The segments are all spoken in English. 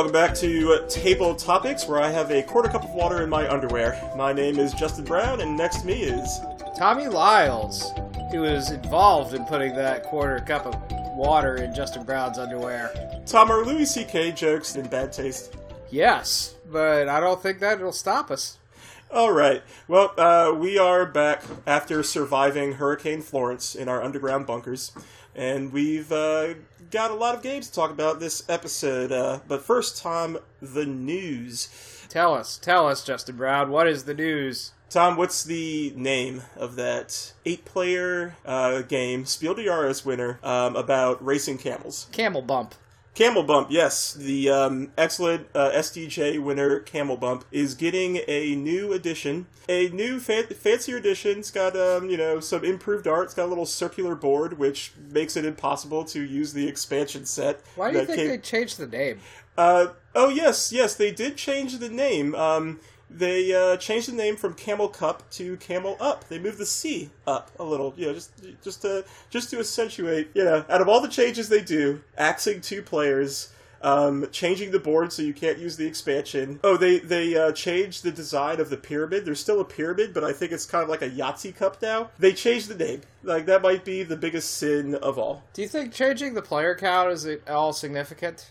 welcome back to Table Topics, where I have a quarter cup of water in my underwear. My name is Justen Brown, and next to me is Tommy Lyles, who was involved in putting that quarter cup of water in Justen Brown's underwear. Tom. Are Louis C.K. jokes in bad taste? Yes, but I don't think that'll stop us. All right. Well, uh, we are back after surviving Hurricane Florence in our underground bunkers, and we've uh, got a lot of games to talk about this episode. Uh, but first, Tom, the news. Tell us, tell us, Justen Brown, what is the news? Tom, what's the name of that eight-player uh, game, Spiel des Jahres winner, um, about racing camels? Camel Bump. Camel Bump, yes, the um, excellent uh, SDJ winner Camel Bump is getting a new edition, a new fan- fancier edition. It's got um, you know some improved art. It's got a little circular board, which makes it impossible to use the expansion set. Why do you think came- they changed the name? Uh, oh yes, yes, they did change the name. Um, they uh, changed the name from Camel Cup to Camel Up. They moved the C up a little, you know, just just to just to accentuate. You know, out of all the changes they do, axing two players. Um, changing the board so you can't use the expansion. Oh, they they uh, changed the design of the pyramid. There's still a pyramid, but I think it's kind of like a Yahtzee cup now. They changed the name. Like that might be the biggest sin of all. Do you think changing the player count is at all significant?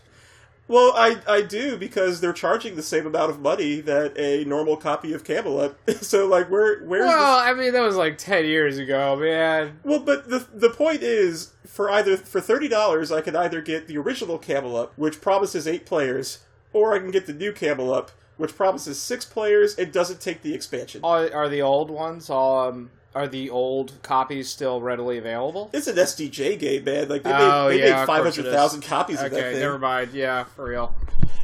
Well, I, I do because they're charging the same amount of money that a normal copy of Camelot. so like where where's Well, I mean, that was like 10 years ago, man. well, but the the point is for either for thirty dollars I can either get the original Camelot, which promises eight players, or I can get the new Camelot, which promises six players and doesn't take the expansion. Are, are the old ones, um, are the old copies still readily available? It's an SDJ game, man. Like they Oh, made, they yeah, made of five hundred thousand copies of that Okay, thing. never mind. Yeah, for real.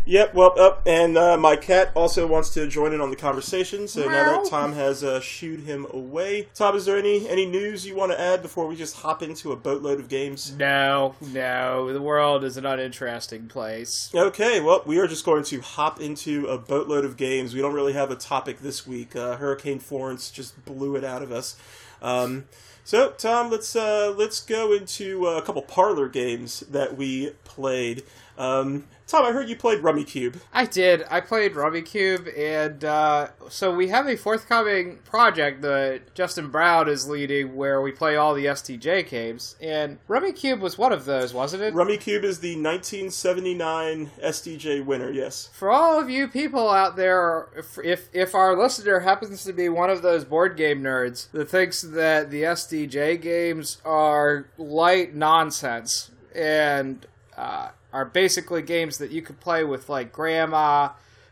Yep, well, up, and uh, my cat also wants to join in on the conversation. So now that Tom has uh, shooed him away, Tom, is there any any news you want to add before we just hop into a boatload of games? No, no, the world is an uninteresting place. Okay, well, we are just going to hop into a boatload of games. We don't really have a topic this week. Uh, Hurricane Florence just blew it out of us. Um, so, Tom, let's uh, let's go into uh, a couple parlor games that we played. Um, Tom, I heard you played Rummikub. I did. I played Rummikub, and uh, so we have a forthcoming project that Justen Brown is leading where we play all the SDJ games. And Rummikub was one of those, wasn't it? Rummikub is the 1979 SDJ winner. Yes. For all of you people out there, if, if if our listener happens to be one of those board game nerds that thinks that the SDJ games are light nonsense and uh, are basically games that you could play with like grandma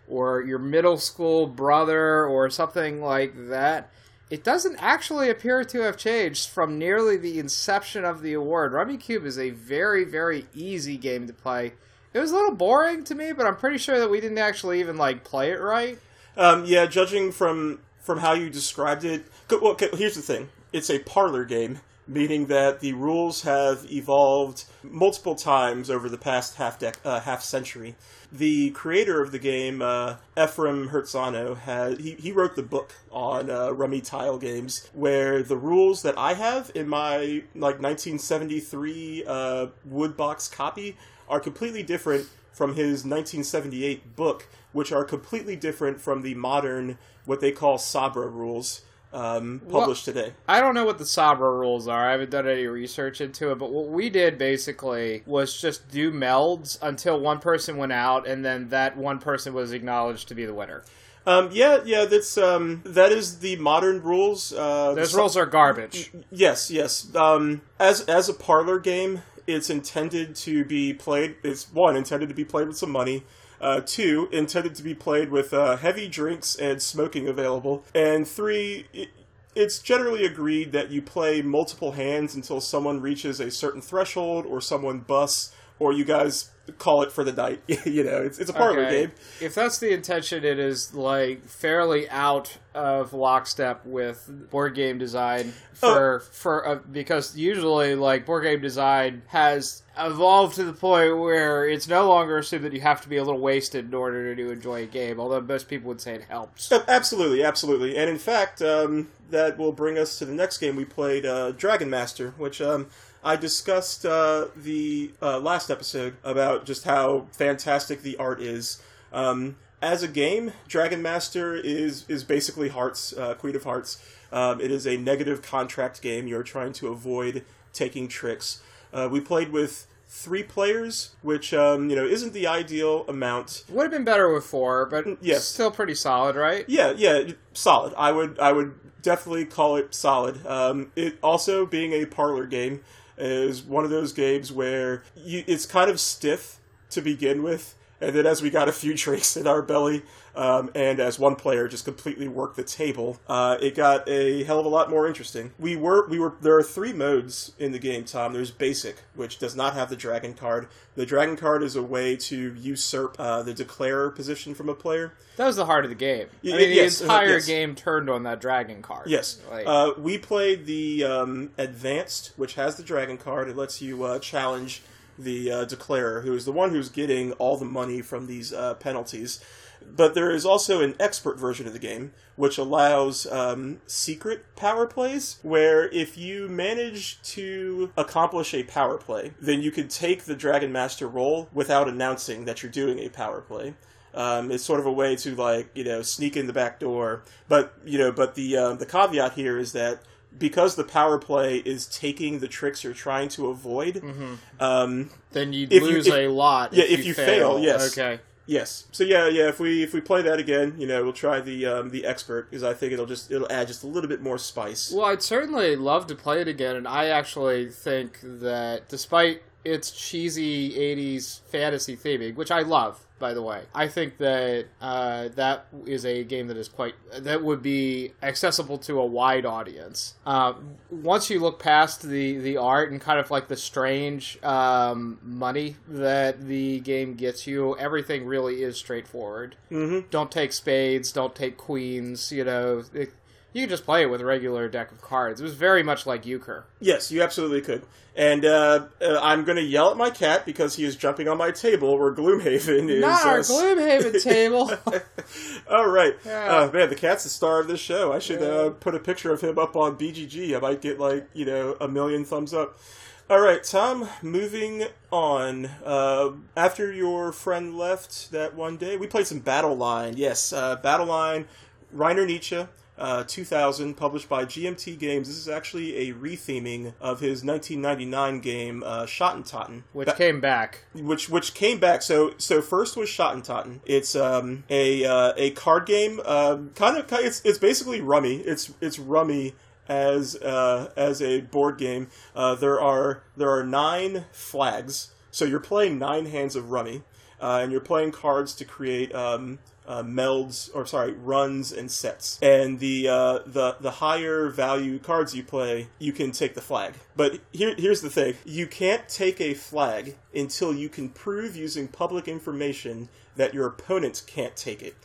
or your middle school brother or something like that. It doesn't actually appear to have changed from nearly the inception of the award. Rummikub is a very, very easy game to play. It was a little boring to me, but I'm pretty sure that we didn't actually even like play it right. Um, yeah, judging from from how you described it. Well, here's the thing: it's a parlor game, meaning that the rules have evolved multiple times over the past half dec- uh, half century. The creator of the game, uh, Ephraim Hertzano, had he, he wrote the book on uh, Rummy tile games, where the rules that I have in my like 1973 uh, wood box copy are completely different from his 1978 book, which are completely different from the modern, what they call Sabra rules, um, published today. I don't know what the Sabra rules are. I haven't done any research into it, but what we did basically was just do melds until one person went out, and then that one person was acknowledged to be the winner. Um, yeah, yeah, that's um, that is the modern rules. Uh, Those rules are garbage. Yes, yes. Um, as as a parlor game, it's intended to be played. It's one intended to be played with some money. Uh, two intended to be played with uh, heavy drinks and smoking available. And three, it, it's generally agreed that you play multiple hands until someone reaches a certain threshold, or someone busts, or you guys call it for the night. you know, it's it's a parlor Okay. game. If that's the intention, it is like fairly out of lockstep with board game design for for uh, because usually like board game design has evolved to the point where it's no longer assumed that you have to be a little wasted in order to enjoy a game. Although most people would say it helps. Uh, Absolutely, absolutely. And in fact, um, that will bring us to the next game we played, uh, Dragonmaster, which um, I discussed uh, the uh, last episode about just how fantastic the art is. Um, as a game, Dragonmaster is is basically Hearts, uh, Queen of Hearts. Um, it is a negative contract game. You're trying to avoid taking tricks. Uh, we played with three players, which um, you know isn't the ideal amount. Would have been better with four, but Yes. still pretty solid, right? Yeah, yeah, solid. I would I would definitely call it solid. Um, it also being a parlor game is one of those games where you, it's kind of stiff to begin with, and then as we got a few drinks in our belly, um, and as one player just completely worked the table, uh, it got a hell of a lot more interesting. We were we were there are three modes in the game, Tom. There's basic, which does not have the dragon card. The dragon card is a way to usurp uh, the declarer position from a player. That was the heart of the game. Y- I mean, yes, the uh, entire yes. game turned on that dragon card. Yes. Like, Uh, we played the um, advanced, which has the dragon card. It lets you uh, challenge the uh, declarer, who is the one who's getting all the money from these uh, penalties. But there is also an expert version of the game, which allows um, secret power plays, where if you manage to accomplish a power play, then you can take the Dragon Master role without announcing that you're doing a power play. Um, it's sort of a way to like you know sneak in the back door, but you know, but the uh, the caveat here is that because the power play is taking the tricks you're trying to avoid. Um, then you- lose if- a lot. yeah, if, if you fail, yes. Okay. Yes, so yeah, yeah. If we if we play that again, you know, we'll try the um, the expert because I think it'll just it'll add just a little bit more spice. Well, I'd certainly love to play it again, and I actually think that despite its cheesy '80s fantasy theming, which I love, by the way, I think that uh, that is a game that is quite that would be accessible to a wide audience. Uh, once you look past the the art and kind of like the strange um, money that the game gets you, everything really is straightforward. Mm-hmm. Don't take spades, don't take queens. You know. It, you could just play it with a regular deck of cards. It was very much like euchre. Yes, you absolutely could. And uh, uh, I'm going to yell at my cat because he is jumping on my table where Gloomhaven is. Not our uh, Gloomhaven table. All right. Yeah. Uh, man, the cat's the star of this show. I should Yeah. uh, put a picture of him up on BGG. I might get like you know a million thumbs up. All right, Tom. Moving on. Uh, after your friend left that one day, we played some Battle Line. Yes, uh, Battle Line. Reiner Knizia. Uh, 2000, published by GMT Games. This is actually a retheming of his 1999 game, uh, Schottentotten. Which Ba- came back. which which came back. So so first was Schottentotten. It's um a uh, a card game. Um, kind of it's it's basically Rummy. It's it's Rummy as uh, as a board game. Uh, there are there are nine flags. So you're playing nine hands of Rummy, uh, and you're playing cards to create. Um, uh, melds or sorry runs and sets. And the uh, the the higher value cards you play you can take the flag. But here here's the thing. You can't take a flag until you can prove using public information that your opponent can't take it.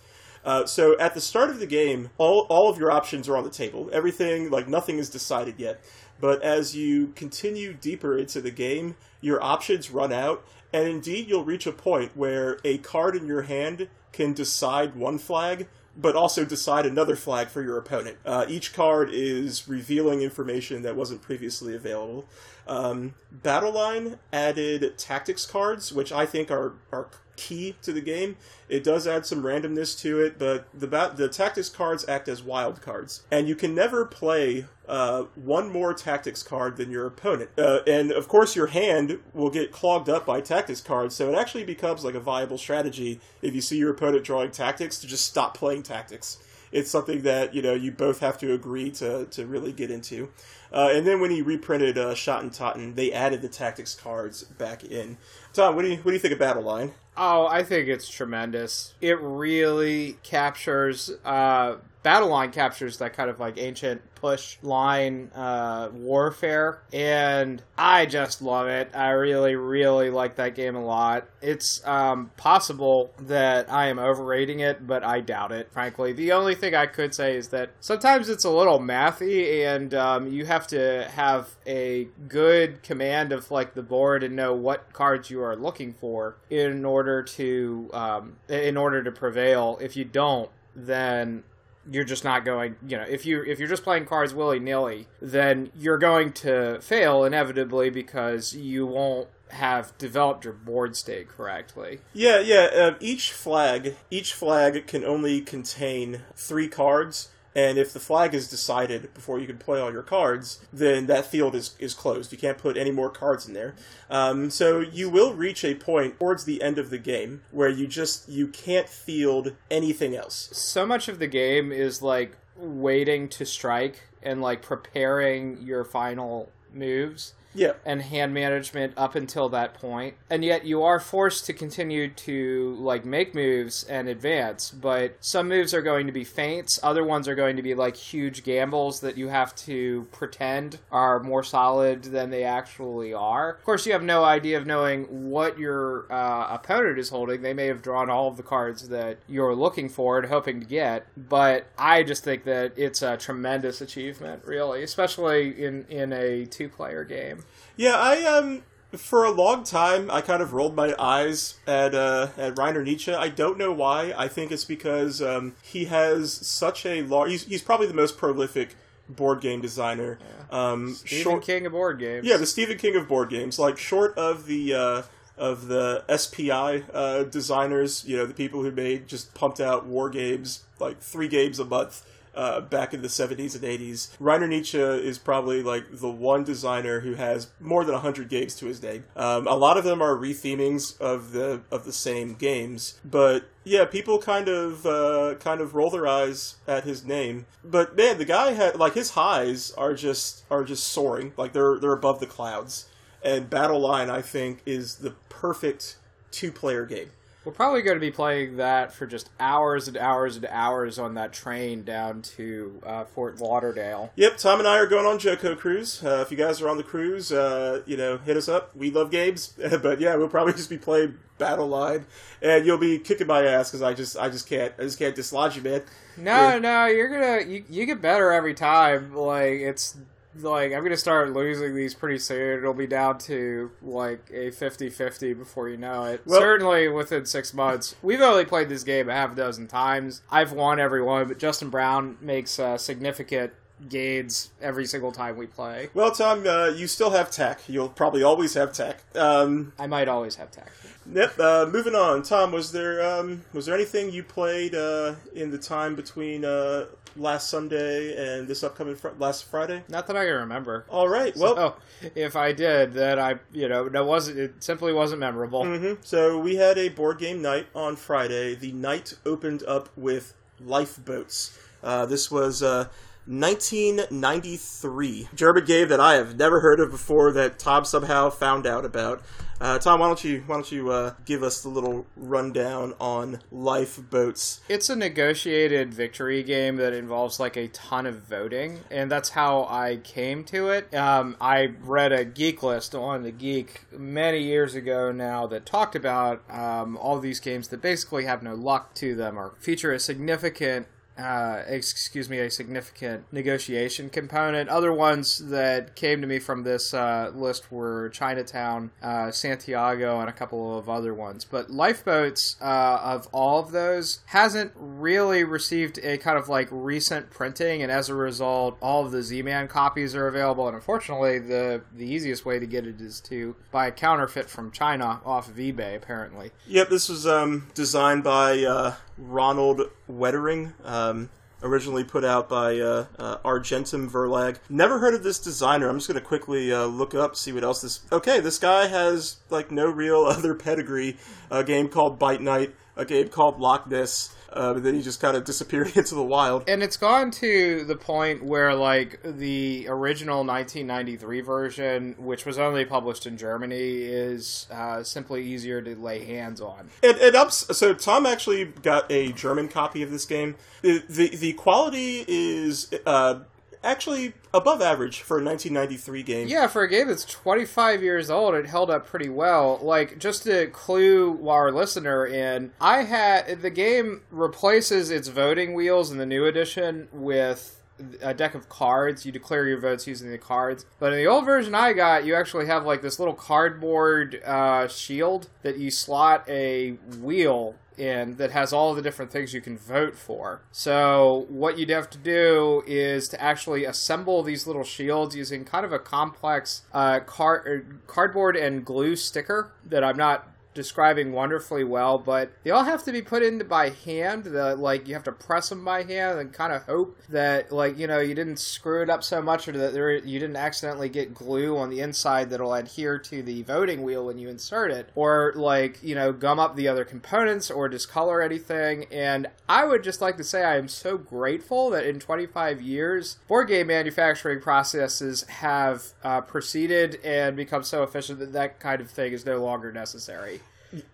Uh, so at the start of the game, all, all of your options are on the table. Everything, like nothing is decided yet. But as you continue deeper into the game, your options run out, and indeed you'll reach a point where a card in your hand can decide one flag, but also decide another flag for your opponent. Uh, each card is revealing information that wasn't previously available. Um, Battleline added tactics cards, which I think are are key to the game. It does add some randomness to it, but the the tactics cards act as wild cards, and you can never play uh, one more tactics card than your opponent. Uh, and of course, your hand will get clogged up by tactics cards, so it actually becomes like a viable strategy if you see your opponent drawing tactics to just stop playing tactics. It's something that you know you both have to agree to to really get into. Uh, and then when he reprinted uh, Totten, they added the tactics cards back in. Tom, what do you what do you think of Battle Line? Oh, I think it's tremendous. It really captures uh Battle Line captures that kind of like ancient push line uh, warfare, and I just love it. I really, really like that game a lot. It's um, possible that I am overrating it, but I doubt it, frankly. The only thing I could say is that sometimes it's a little mathy, and um, you have to have a good command of like the board and know what cards you are looking for in order to um, in order to prevail. If you don't, then you're just not going. You know, if you if you're just playing cards willy nilly, then you're going to fail inevitably because you won't have developed your board state correctly. Yeah, yeah. Uh, each flag, each flag can only contain three cards, and if the flag is decided before you can play all your cards, then that field is, is closed. You can't put any more cards in there. Um, so you will reach a point towards the end of the game where you just you can't field anything else. So much of the game is like waiting to strike and like preparing your final moves Yeah. and hand management up until that point. And yet you are forced to continue to like make moves and advance, but some moves are going to be feints, other ones are going to be like huge gambles that you have to pretend are more solid than they actually are. Of course, you have no idea of knowing what your uh, opponent is holding. They may have drawn all of the cards that you're looking for and hoping to get, but I just think that it's a tremendous achievement, really, especially in in a two-player game. Yeah, I um for a long time I kind of rolled my eyes at uh, at Reiner Knizia. I don't know why. I think it's because um, he has such a large. He's, he's probably the most prolific board game designer. Um, Stephen short, King of board games. yeah, the Stephen King of board games. Like short of the. Uh, of the SPI uh, designers, you know, the people who made just pumped out war games, like three games a month uh, back in the 70s and 80s. Reiner Knizia is probably like the one designer who has more than 100 games to his name. Um, a lot of them are rethemings of the of the same games, but yeah, people kind of uh, kind of roll their eyes at his name. But man, the guy had like his highs are just are just soaring, like they're they're above the clouds. And Battle Line, I think, is the perfect two player game. We're probably going to be playing that for just hours and hours and hours on that train down to uh, Fort Lauderdale. Yep, Tom and I are going on JoCo cruise. Uh, if you guys are on the cruise, uh, you know, hit us up. We love games, but yeah, we'll probably just be playing Battle Line, and you'll be kicking my ass because I just, I just can't, I just can't dislodge you, man. No, Yeah. no, you're gonna you, you get better every time. Like it's like I'm gonna start losing these pretty soon. It'll be down to like a 50-50 before you know it. Well- Certainly within six months. We've only played this game a half a dozen times. I've won every one, but Justen Brown makes uh, significant gains every single time we play. Well, Tom, uh, you still have tech. You'll probably always have tech. Um, I might always have tech. Yep. Uh, moving on, Tom. Was there um, was there anything you played uh, in the time between uh, last Sunday and this upcoming fr- last Friday? Not that I can remember. All right. Well, oh, if I did, then I, you know, that wasn't. It simply wasn't memorable. mhm. so we had a board game night on Friday. The night opened up with Lifeboats. Uh, this was. Uh, 1993 German game that I have never heard of before that Tom somehow found out about. Uh, Tom, why don't you why don't you uh, give us the little rundown on Lifeboats? It's a negotiated victory game that involves like a ton of voting, and that's how I came to it. Um, I read a geek list on the Geek many years ago now that talked about um, all these games that basically have no luck to them or feature a significant uh, excuse me, a significant negotiation component. Other ones that came to me from this uh, list were Chinatown, uh, Santiago, and a couple of other ones. But Lifeboats, uh, of all of those, hasn't really received a kind of like recent printing, and as a result, all of the Z-Man copies are available. And unfortunately, the the easiest way to get it is to buy a counterfeit from China off of eBay. Apparently, Yep, this was um, designed by uh, Ronald Wettering. Um, originally put out by uh, uh, Argentum Verlag. Never heard of this designer. I'm just going to quickly uh, look up, see what else this. Okay, this guy has like no real other pedigree. A game called Bite Night, a game called Loch Ness. Uh, but then he just kind of disappeared into the wild. and it's gone to the point where like the original 1993 version which was only published in germany is uh, simply easier to lay hands on It, it ups. So Tom actually got a German copy of this game. The the, the quality is uh, actually above average for a 1993 game. yeah for a game that's 25 years old it held up pretty well like just to clue our listener in i had the game replaces its voting wheels in the new edition with a deck of cards. You declare your votes using the cards. But in the old version I got, you actually have like this little cardboard uh, shield that you slot a wheel and that has all the different things you can vote for. So what you'd have to do is to actually assemble these little shields using kind of a complex uh, car- cardboard and glue sticker that I'm not describing wonderfully well, but they all have to be put in by hand. The, like you have to press them by hand and kind of hope that like you know you didn't screw it up so much or that there, you didn't accidentally get glue on the inside that'll adhere to the voting wheel when you insert it, or like you know gum up the other components or discolor anything. And I would just like to say I am so grateful that in 25 years board game manufacturing processes have uh, proceeded and become so efficient that that kind of thing is no longer necessary.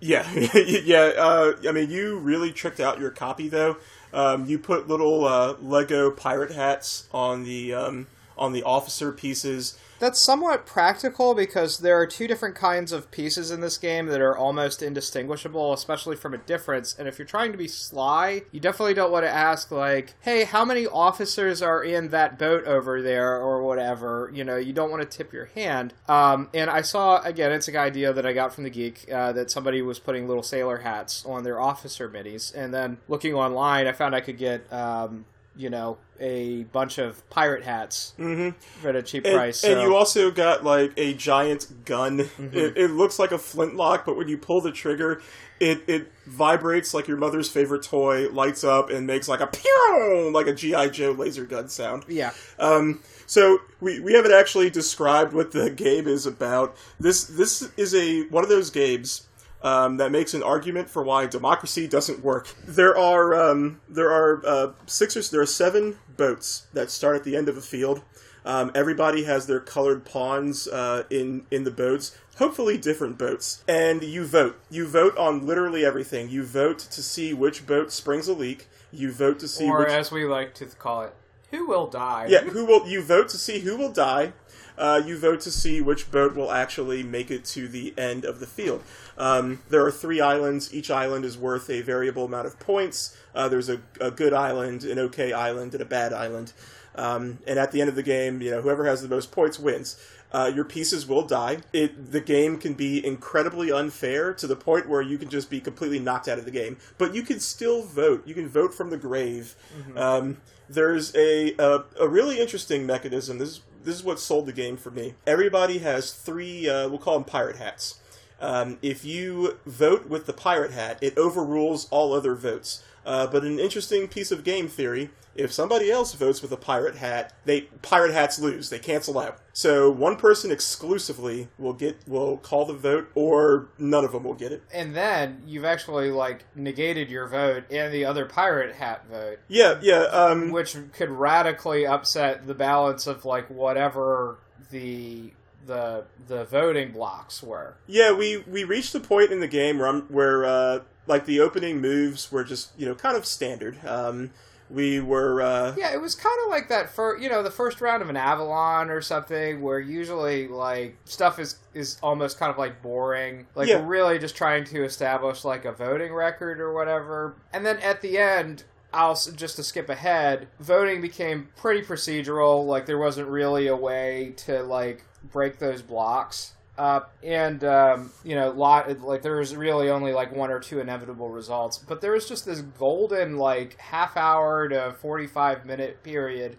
Yeah, yeah. Uh, I mean, you really tricked out your copy though. Um, you put little uh, Lego pirate hats on the um, on the officer pieces. That's somewhat practical because there are two different kinds of pieces in this game that are almost indistinguishable, especially from a difference. And if you're trying to be sly, you definitely don't want to ask, like, hey, how many officers are in that boat over there, or whatever. You know, you don't want to tip your hand. Um, and I saw, again, it's an idea that I got from the Geek uh, that somebody was putting little sailor hats on their officer minis. And then looking online, I found I could get. Um, you know, a bunch of pirate hats mm-hmm. at a cheap and, price. And you also got like a giant gun. Mm-hmm. It, it looks like a flintlock, but when you pull the trigger, it it vibrates like your mother's favorite toy, lights up, and makes like a pew, like a GI Joe laser gun sound. yeah. Um, so we, we haven't actually described what the game is about. This this is a one of those games um, that makes an argument for why democracy doesn't work. There are um, there are uh, six or there are seven boats that start at the end of a field. Um, everybody has their colored pawns uh, in in the boats. Hopefully, different boats, and you vote. You vote on literally everything. You vote to see which boat springs a leak. You vote to see Or which as we like to call it, who will die? yeah, who will you vote to see who will die? Uh, you vote to see which boat will actually make it to the end of the field. Um, there are three islands. Each island is worth a variable amount of points. Uh, there's a, a good island, an okay island, and a bad island. Um, and at the end of the game, you know, whoever has the most points wins. Uh, your pieces will die. It the game can be incredibly unfair to the point where you can just be completely knocked out of the game. But you can still vote. You can vote from the grave. Um, there's a, a a really interesting mechanism. This is, this is what sold the game for me. Everybody has three. Uh, we'll call them pirate hats. Um, if you vote with the pirate hat, it overrules all other votes. Uh, but an interesting piece of game theory: if somebody else votes with a pirate hat, they pirate hats lose. They cancel out. So one person exclusively will get will call the vote, or none of them will get it. And then you've actually like negated your vote and the other pirate hat vote, Yeah, yeah. Um, which could radically upset the balance of like whatever the the the voting blocks were. Yeah, we we reached the point in the game where I'm, where uh, like the opening moves were just you know kind of standard. Um, we were uh, Yeah, it was kind of like that for you know the first round of an Avalon or something, where usually like stuff is is almost kind of like boring, like Yeah. really just trying to establish like a voting record or whatever, and then at the end. I'll just to skip ahead. Voting became pretty procedural. Like there wasn't really a way to like break those blocks up, and um, you know, lot like there was really only like one or two inevitable results. But there was just this golden like half hour to forty five minute period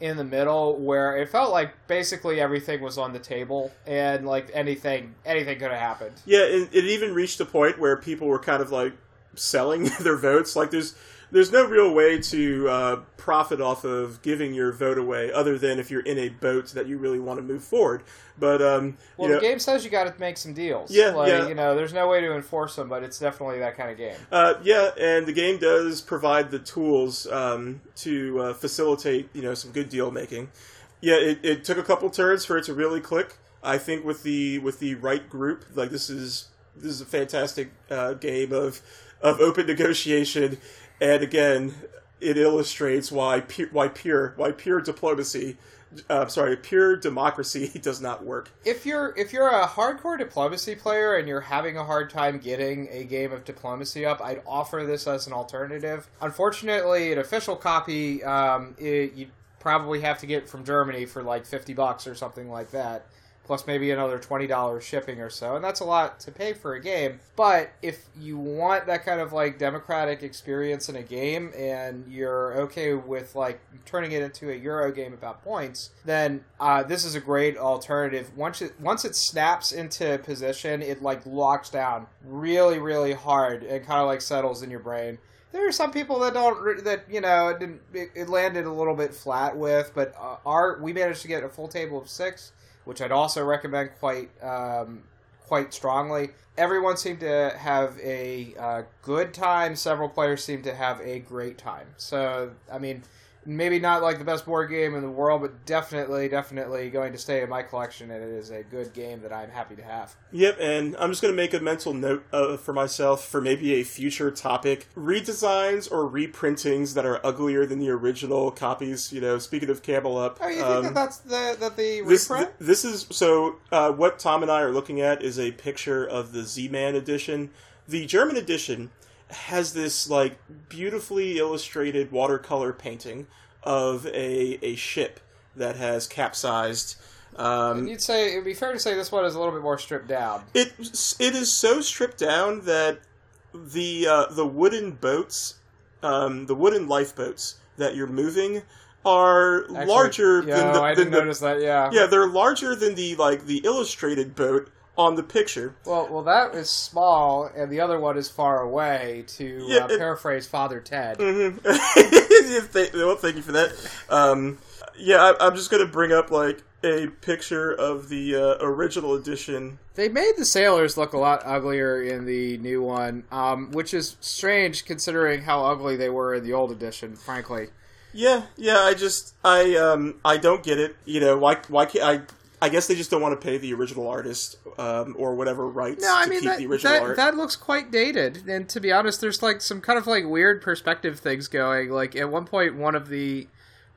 in the middle where it felt like basically everything was on the table and like anything anything could have happened. yeah. It, it even reached a point where people were kind of like selling their votes. Like there's there's no real way to uh, profit off of giving your vote away, other than if you're in a boat that you really want to move forward. But um, Well, you know, the game says you got to make some deals. Yeah, like, yeah. You know, there's no way to enforce them, but it's definitely that kind of game. Uh, yeah, and the game does provide the tools um, to uh, facilitate, you know, some good deal making. Yeah, it, it took a couple turns for it to really click. I think with the with the right group, like this is this is a fantastic uh, game of of open negotiation, and again, it illustrates why pu- why pure why pure diplomacy. Uh, sorry, pure democracy does not work. If you're if you're a hardcore diplomacy player and you're having a hard time getting a game of diplomacy up, I'd offer this as an alternative. Unfortunately, an official copy um, it, you probably have to get from Germany for like fifty bucks or something like that. Plus maybe another $20 shipping or so. And that's a lot to pay for a game. But if you want that kind of like democratic experience in a game and you're okay with like turning it into a Euro game about points, then uh, this is a great alternative. Once it once it snaps into position, it like locks down really really hard and kind of like settles in your brain there are some people that don't that you know it, didn't, it, landed a little bit flat with, but uh, our we managed to get a full table of six, which I'd also recommend quite um, quite strongly. Everyone seemed to have a uh, good time. Several players seemed to have a great time. So I mean, maybe not like the best board game in the world, but definitely, definitely going to stay in my collection, and it is a good game that I'm happy to have. Yep, and I'm just going to make a mental note uh, for myself for maybe a future topic: redesigns or reprintings that are uglier than the original copies. You know, speaking of Camelot, oh, you think um, that that's the that the this, reprint? Th- this is so. Uh, what Tom and I are looking at is a picture of the Z-Man edition. The German edition has this like beautifully illustrated watercolor painting of a a ship that has capsized. Um, you'd say it'd be fair to say this one is a little bit more stripped down. It it is so stripped down that the uh, the wooden boats, um, the wooden lifeboats that you're moving are Actually, larger yeah, than the. I didn't notice that. Yeah, yeah, they're larger than the like the illustrated boat on the picture. Well, well, that is small, and the other one is far away. To yeah, uh, it, paraphrase Father Ted. Mm-hmm. thank, well, thank you for that. Um, yeah, I, am just going to bring up like a picture of the uh, original edition. They made the sailors look a lot uglier in the new one, um, which is strange considering how ugly they were in the old edition. Frankly. Yeah, yeah. I just I um I don't get it. You know why why can't I I guess they just don't want to pay the original artist um, or whatever rights no, I mean, keep that, the original that. That looks quite dated, and to be honest, there's like some kind of like weird perspective things going. Like at one point, one of the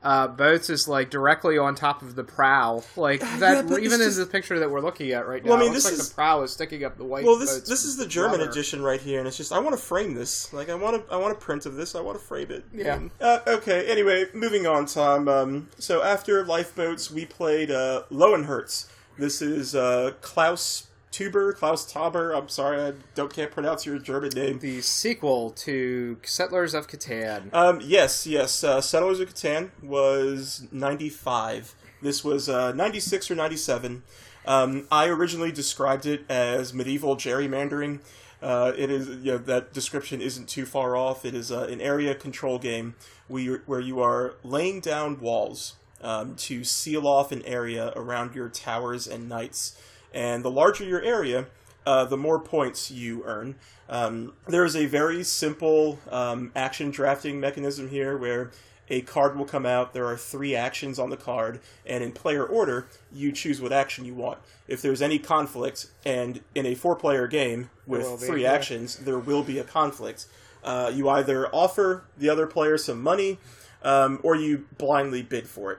uh, boats is like directly on top of the prow, like uh, that. Yeah, even in the picture that we're looking at right now, well, I mean, this like is, the prow is sticking up the white. Well, this this is the German rubber. edition right here, and it's just I want to frame this. Like I want to I want a print of this. I want to frame it. Yeah. And, uh, okay. Anyway, moving on, Tom. Um, so after lifeboats, we played uh, Löwenherz. This is uh, Klaus Tuber, Klaus Tauber. I'm sorry, I don't can't pronounce your German name. The sequel to Settlers of Catan. Um, yes, yes. Uh, Settlers of Catan was 95. This was uh, 96 or 97. Um, I originally described it as medieval gerrymandering. Uh, it is you know, that description isn't too far off. It is uh, an area control game where, where you are laying down walls um, to seal off an area around your towers and knights and the larger your area, uh, the more points you earn. Um, there is a very simple um, action drafting mechanism here where a card will come out. There are three actions on the card, and in player order, you choose what action you want. If there's any conflict, and in a four player game with three yeah. actions, there will be a conflict. Uh, you either offer the other player some money, um, or you blindly bid for it.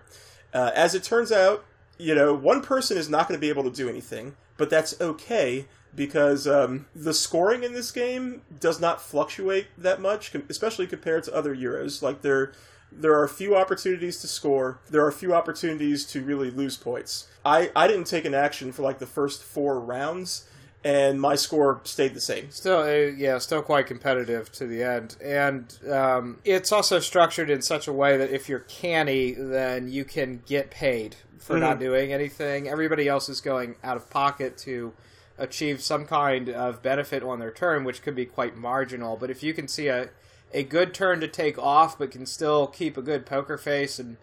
Uh, as it turns out, you know, one person is not going to be able to do anything, but that's okay because um, the scoring in this game does not fluctuate that much, especially compared to other Euros. Like there, there are few opportunities to score. There are few opportunities to really lose points. I, I didn't take an action for like the first four rounds, and my score stayed the same. Still, uh, yeah, still quite competitive to the end, and um, it's also structured in such a way that if you're canny, then you can get paid for mm-hmm. not doing anything. Everybody else is going out of pocket to achieve some kind of benefit on their turn, which could be quite marginal. But if you can see a a good turn to take off, but can still keep a good poker face and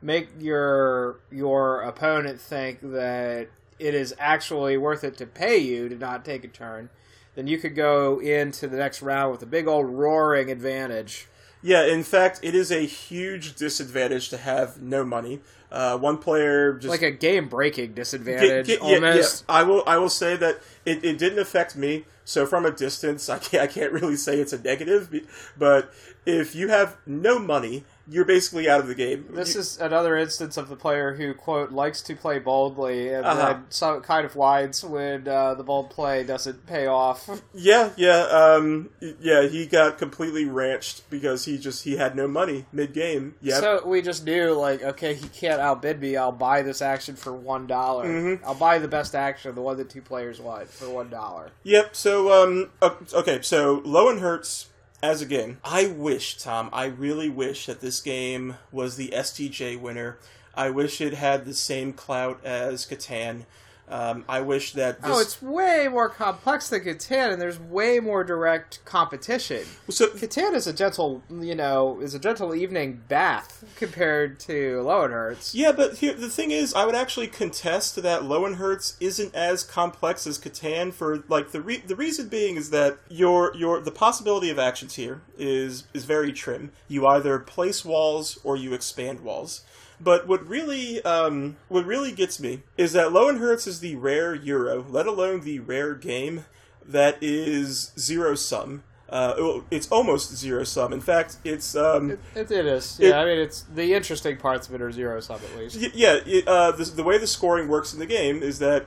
make your your opponent think that it is actually worth it to pay you to not take a turn, then you could go into the next round with a big old roaring advantage. Yeah, in fact, it is a huge disadvantage to have no money. Uh, one player just like a game breaking disadvantage. Get, get, yeah, yeah, I will. I will say that it, it didn't affect me. So from a distance, I can't. I can't really say it's a negative. But if you have no money you're basically out of the game. This You- is another instance of the player who quote likes to play boldly and Uh-huh. then so kind of whines when uh, the bold play doesn't pay off. yeah, yeah, um, yeah. He got completely ranched because he just he had no money mid game. Yeah, So we just knew, like, okay, he can't outbid me. I'll buy this action for one Mhm. I'll buy the best action, the one that two players want, for one dollar. Yep. So, um, okay. So, Löwenherz as a game. I wish, Tom. I really wish that this game was the SDJ winner. I wish it had the same clout as Catan. Um, I wish that this. Oh, it's way more complex than Catan, and there's way more direct competition. so. Catan is a gentle, you know, is a gentle evening bath compared to Löwenherz. Yeah, but here the thing is, I would actually contest that Löwenherz isn't as complex as Catan. For like the re- the reason being is that your your the possibility of actions here is is very trim. You either place walls or you expand walls. But what really um, what really gets me is that Löwenherz is the rare Euro, let alone the rare game that is zero sum. Uh, it's almost zero sum. In fact, it's um, It, it is. It- Yeah, I mean, it's the interesting parts of it are zero sum at least. Y- yeah, it, uh, the, the way the scoring works in the game is that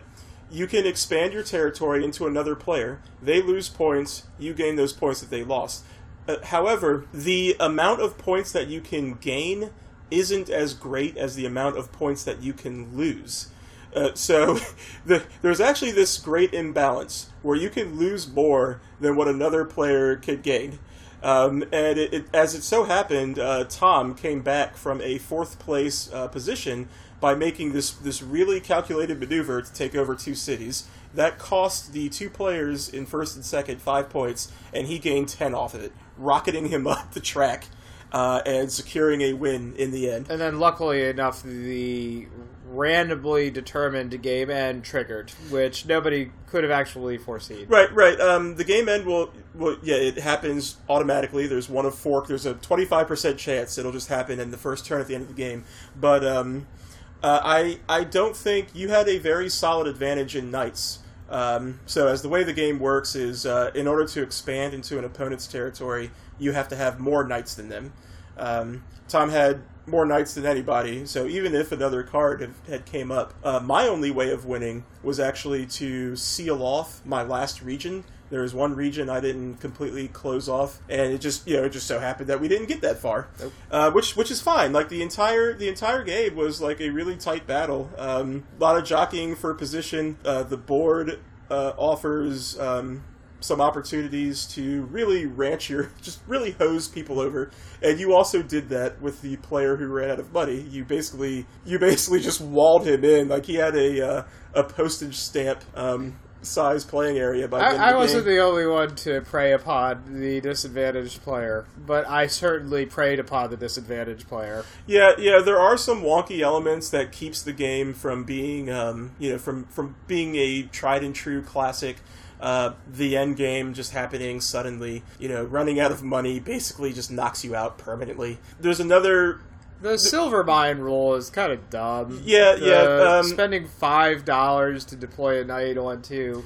you can expand your territory into another player. They lose points, you gain those points that they lost. Uh, however, the amount of points that you can gain isn't as great as the amount of points that you can lose. Uh, so the, there's actually this great imbalance where you can lose more than what another player could gain. Um, and it, it, as it so happened, uh, Tom came back from a fourth place uh, position by making this this really calculated maneuver to take over two cities. That cost the two players in first and second five points, and he gained ten off of it, rocketing him up the track uh, and securing a win in the end. And then, luckily enough, the randomly determined game end triggered, which nobody could have actually foreseen. Right, right. Um, the game end will, will, yeah, it happens automatically. There's one of four. There's a 25% chance it'll just happen in the first turn at the end of the game. But um, uh, I, I don't think you had a very solid advantage in knights. Um, so as the way the game works is, uh, in order to expand into an opponent's territory, you have to have more knights than them. Um, Tom had more knights than anybody, so even if another card had, had came up, uh, my only way of winning was actually to seal off my last region. There was one region I didn't completely close off, and it just you know it just so happened that we didn't get that far, Nope. uh, which which is fine. Like the entire the entire game was like a really tight battle. Um, a lot of jockeying for position. Uh, the board uh, offers. Um, some opportunities to really ranch your just really hose people over. And you also did that with the player who ran out of money. You basically you basically just walled him in. Like he had a uh, a postage stamp um, size playing area by I, I wasn't the only one to prey upon the disadvantaged player, but I certainly preyed upon the disadvantaged player. Yeah, yeah, there are some wonky elements that keeps the game from being, um, you know, from from being a tried and true classic. Uh, the end game just happening suddenly, you know, running out of money basically just knocks you out permanently. There's another The silver mine rule is kind of dumb. Yeah, The yeah, um, spending five dollars to deploy a knight onto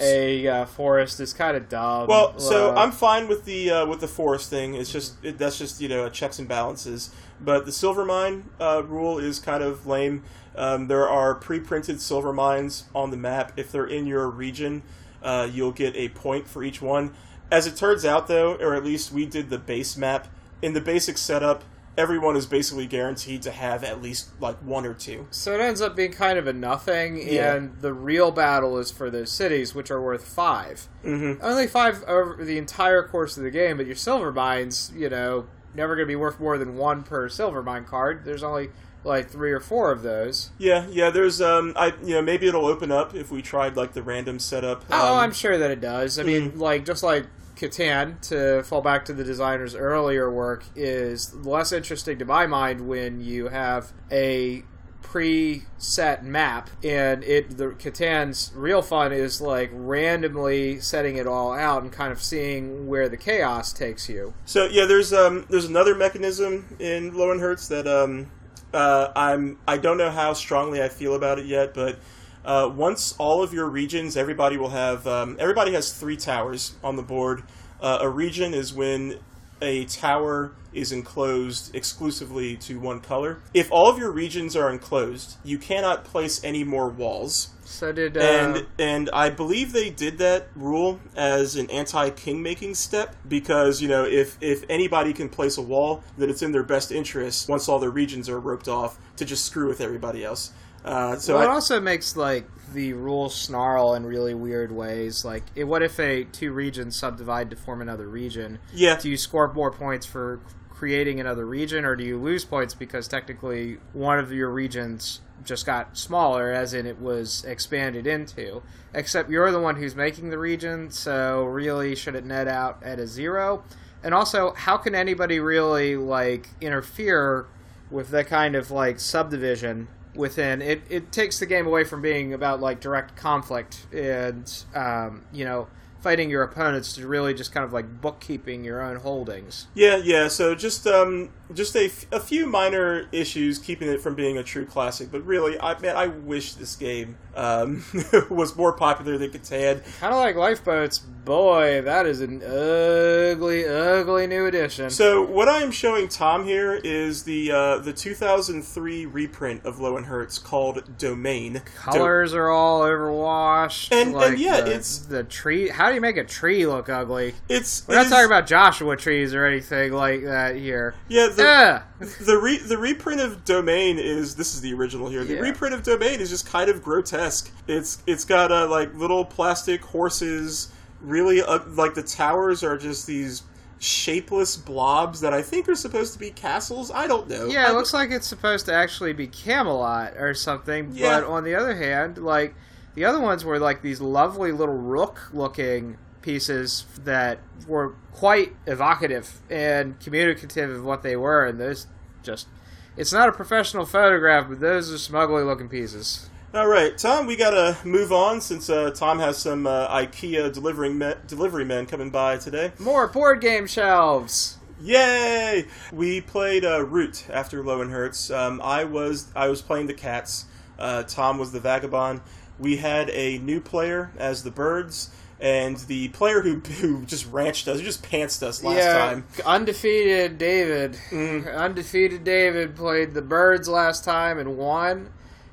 a uh, forest is kind of dumb. Well, so Uh, I'm fine with the uh, with the forest thing. It's just it, that's just you know a checks and balances. But the silver mine uh, rule is kind of lame. Um, there are pre-printed silver mines on the map. If they're in your region, uh, you'll get a point for each one. As it turns out, though, or at least we did the base map. In the basic setup, everyone is basically guaranteed to have at least like one or two. So it ends up being kind of a nothing, Yeah. and the real battle is for those cities, which are worth five. Mm-hmm. Only five over the entire course of the game, but your silver mines, you know, never going to be worth more than one per silver mine card. There's only like three or four of those. Yeah, yeah. There's um, I you know maybe it'll open up if we tried like the random setup. oh, Um, I'm sure that it does. I mean, like just like Catan, to fall back to the designer's earlier work, is less interesting to my mind when you have a pre-set map and it the Catan's real fun is like randomly setting it all out and kind of seeing where the chaos takes you. So yeah, there's um there's another mechanism in Löwenherz that um uh, I'm I don't know how strongly I feel about it yet, but uh, once all of your regions, everybody will have um, everybody has three towers on the board. Uh, a region is when a tower is enclosed exclusively to one color. If all of your regions are enclosed, you cannot place any more walls. So did uh, And and I believe they did that rule as an anti-king making step because you know if if anybody can place a wall, that it's in their best interest once all their regions are roped off to just screw with everybody else. Uh, so well, it I, also makes like the rules snarl in really weird ways. Like, it, what if a two regions subdivide to form another region? yeah, Do you score more points for creating another region, or do you lose points because technically one of your regions just got smaller, as in it was expanded into? Except you're the one who's making the region, so really, should it net out at a zero? And also, how can anybody really like interfere with that kind of like subdivision within it? It takes the game away from being about like direct conflict and um, you know fighting your opponents to really just kind of like bookkeeping your own holdings. Yeah, yeah. So just um, just a, f- a few minor issues keeping it from being a true classic, but really, I man, I wish this game um, was more popular than Catan. Kind of like lifeboats, boy, that is an ugly, ugly new edition. So what I am showing Tom here is the uh, the 2003 reprint of Löwenherz called Domaine. Do- Colors are all overwashed, And- and yeah, the, it's- the tree. How do you make a tree look ugly? it's We're it not is- talking about Joshua trees or anything like that here. yeah. The, Yeah, the re- the reprint of Domaine is this is the original here. The Yeah. reprint of Domaine is just kind of grotesque. It's it's got uh, like little plastic horses. Really, uh, like the towers are just these shapeless blobs that I think are supposed to be castles. I don't know. yeah. It looks like it's supposed to actually be Camelot or something. Yeah. But on the other hand, like the other ones were like these lovely little rook-looking pieces that were quite evocative and communicative of what they were, and those just. It's not a professional photograph, but those are some ugly looking pieces. All right, Tom, we gotta move on since uh, Tom has some uh, IKEA delivering me- delivery men coming by today. More board game shelves. Yay! We played uh, Root after Löwenherz. Um, I was I was playing the cats. Uh, Tom was the vagabond. We had a new player as the birds, and the player who who just ranched us, who just pantsed us last yeah, time. undefeated David. Mm. Undefeated David played the Birds last time and won.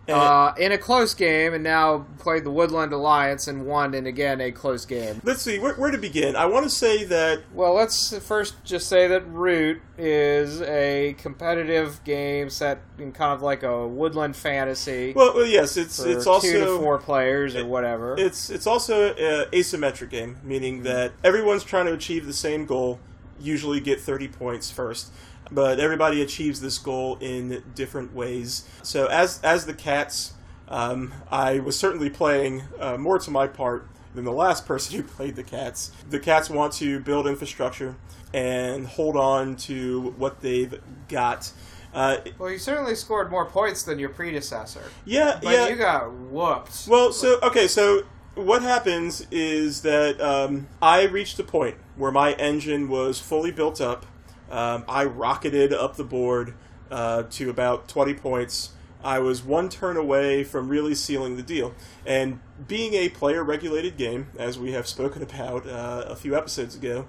And- Uh, in a close game, and now played the Woodland Alliance and won in again a close game. Let's see where, where to begin. I want to say that Well, let's first just say that Root is a competitive game set in kind of like a woodland fantasy well, well yes, it's it's also two to four players or whatever. It's it's also an asymmetric game, meaning that everyone's trying to achieve the same goal, usually get 30 points first, but everybody achieves this goal in different ways. So as as the cats, um, I was certainly playing uh, more to my part than the last person who played the cats. The cats want to build infrastructure and hold on to what they've got. Uh, well, you certainly scored more points than your predecessor, yeah, but yeah. you got whooped. Well, so okay, so what happens is that um, I reached a point where my engine was fully built up. Um, I rocketed up the board uh, to about twenty points. I was one turn away from really sealing the deal. And being a player-regulated game, as we have spoken about uh, a few episodes ago,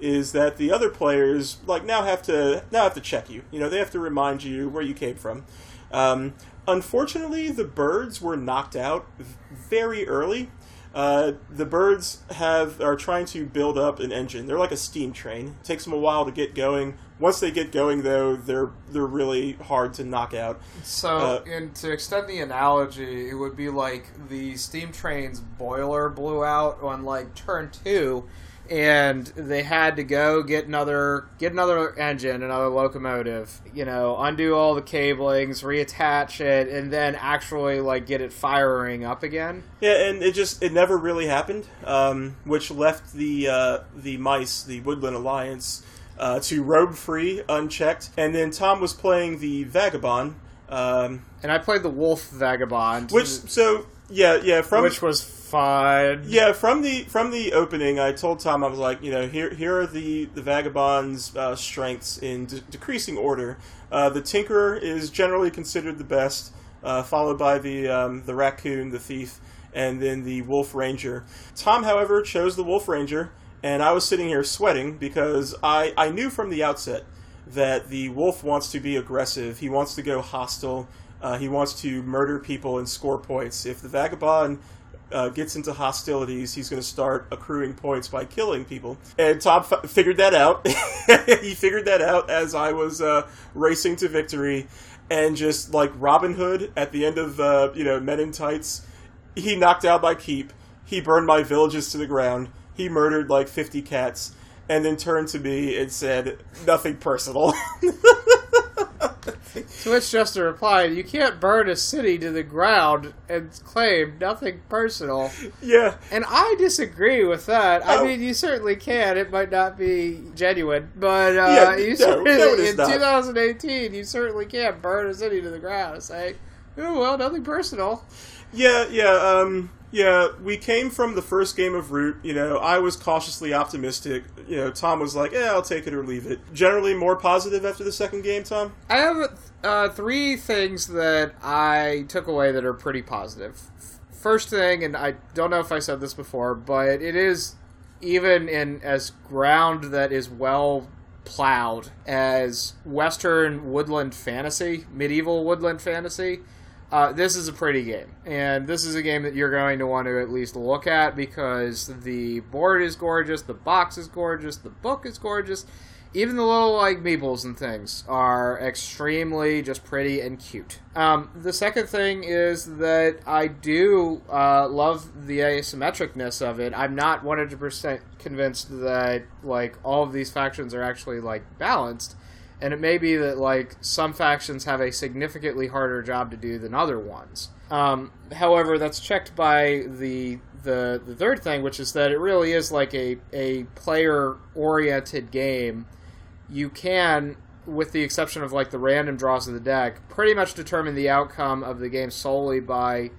is that the other players like now have to now have to check you. You know, they have to remind you where you came from. Um, unfortunately, the birds were knocked out very early. Uh, the birds have are trying to build up an engine. They're like a steam train. It takes them a while to get going. Once they get going, though, they're they're really hard to knock out. So, Uh, and to extend the analogy, it would be like the steam train's boiler blew out on like turn two, and they had to go get another get another engine, another locomotive. You know, undo all the cablings, reattach it, and then actually like get it firing up again. Yeah, and it just it never really happened, um, which left the uh, the mice, the Woodland Alliance, uh, to roam free, unchecked. And then Tom was playing the Vagabond, um, And I played the Wolf Vagabond, which so yeah yeah from which was fun. yeah from the from the opening, I told Tom I was like you know here here are the the Vagabond's uh, strengths in de- decreasing order. Uh, the Tinkerer is generally considered the best, uh, followed by the um, the Raccoon, the Thief, and then the Wolf Ranger. Tom, however, chose the Wolf Ranger and I was sitting here sweating because I I knew from the outset that the wolf wants to be aggressive. He wants to go hostile. Uh, he wants to murder people and score points. If the vagabond uh, gets into hostilities, he's going to start accruing points by killing people. And Tom f- figured that out. he figured that out as I was uh, racing to victory, and just like Robin Hood at the end of uh, you know Men in Tights, he knocked out my keep. He burned my villages to the ground. He murdered like fifty cats, and then turned to me and said, "Nothing personal." To which Justen replied, You can't burn a city to the ground and claim nothing personal. yeah, And I disagree with that. I Oh. mean, you certainly can. It might not be genuine, but uh, Yeah, you no, certainly, no, in not. 2018, you certainly can't burn a city to the ground and say, "Oh well, nothing personal." Yeah, yeah, um, yeah. We came from the first game of Root. You know, I was cautiously optimistic. You know, Tom was like, "Yeah, I'll take it or leave it." Generally, more positive after the second game. Tom. I have uh, three things that I took away that are pretty positive. First thing, and I don't know if I said this before, but it is even in as ground that is well plowed as Western woodland fantasy, medieval woodland fantasy. Uh, this is a pretty game, and this is a game that you're going to want to at least look at because the board is gorgeous, the box is gorgeous, the book is gorgeous, even the little like meeples and things are extremely just pretty and cute. Um, the second thing is that I do uh, love the asymmetricness of it. I'm not 100% convinced that like all of these factions are actually like balanced and it may be that like some factions have a significantly harder job to do than other ones. Um, however, that's checked by the the the third thing, which is that it really is like a a player oriented game. You can, with the exception of like the random draws of the deck, pretty much determine the outcome of the game solely by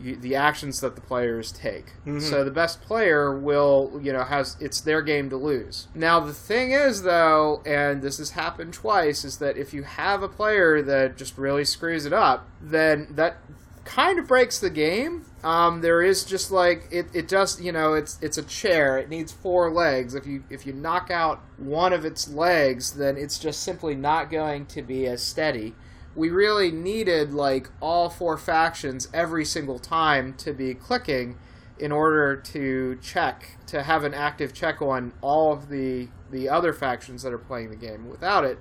you, the actions that the players take. So the best player will, you know, has it's their game to lose. Now the thing is though, and this has happened twice, is that if you have a player that just really screws it up, then that kind of breaks the game. Um, there is just like it, it just you know it's it's a chair. It needs four legs. If you if you knock out one of its legs, then it's just simply not going to be as steady we really needed like all four factions every single time to be clicking in order to check to have an active check on all of the the other factions that are playing the game. Without it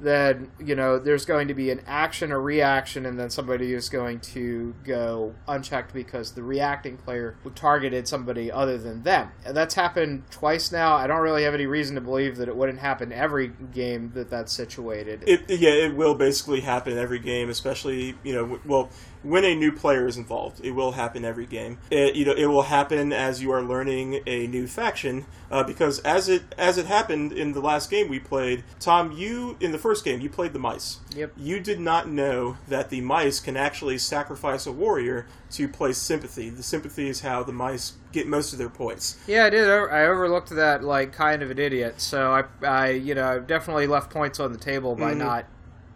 then you know there's going to be an action or reaction and then somebody is going to go unchecked because the reacting player targeted somebody other than them. And that's happened twice now. I don't really have any reason to believe that it wouldn't happen every game that that's situated. It yeah, it will basically happen every game, especially you know, well, when a new player is involved, it will happen every game. It, you know, it will happen as you are learning a new faction, uh, because as it as it happened in the last game we played, Tom, you in the first game you played the mice. Yep. You did not know that the mice can actually sacrifice a warrior to play sympathy. The sympathy is how the mice get most of their points. Yeah, I did. I overlooked that like kind of an idiot. So I, I, you know, I've definitely left points on the table by not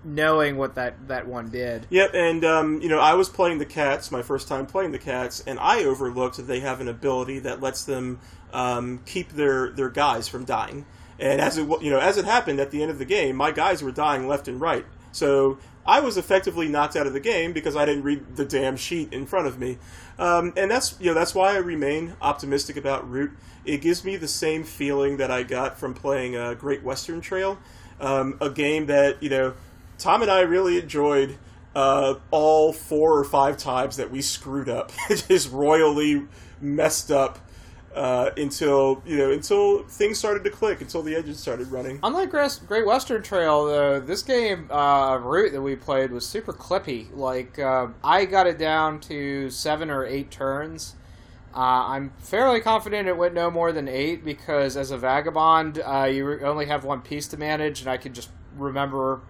knowing what that that one did. Yep, and um, you know, I was playing the cats, my first time playing the cats, and I overlooked that they have an ability that lets them um, keep their their guys from dying. And as it you know, as it happened at the end of the game, my guys were dying left and right. So I was effectively knocked out of the game because I didn't read the damn sheet in front of me. Um, and that's you know that's why I remain optimistic about Root. It gives me the same feeling that I got from playing uh, Great Western Trail, um, a game that you know Tom and I really enjoyed uh, all four or five times that we screwed up, just royally messed up uh, until you know until things started to click, until the edges started running. Unlike Great Western Trail, though, this game uh, Root that we played was super clippy. Like uh, I got it down to seven or eight turns. Uh, I'm fairly confident it went no more than eight because as a vagabond, uh, you only have one piece to manage, and I could just remember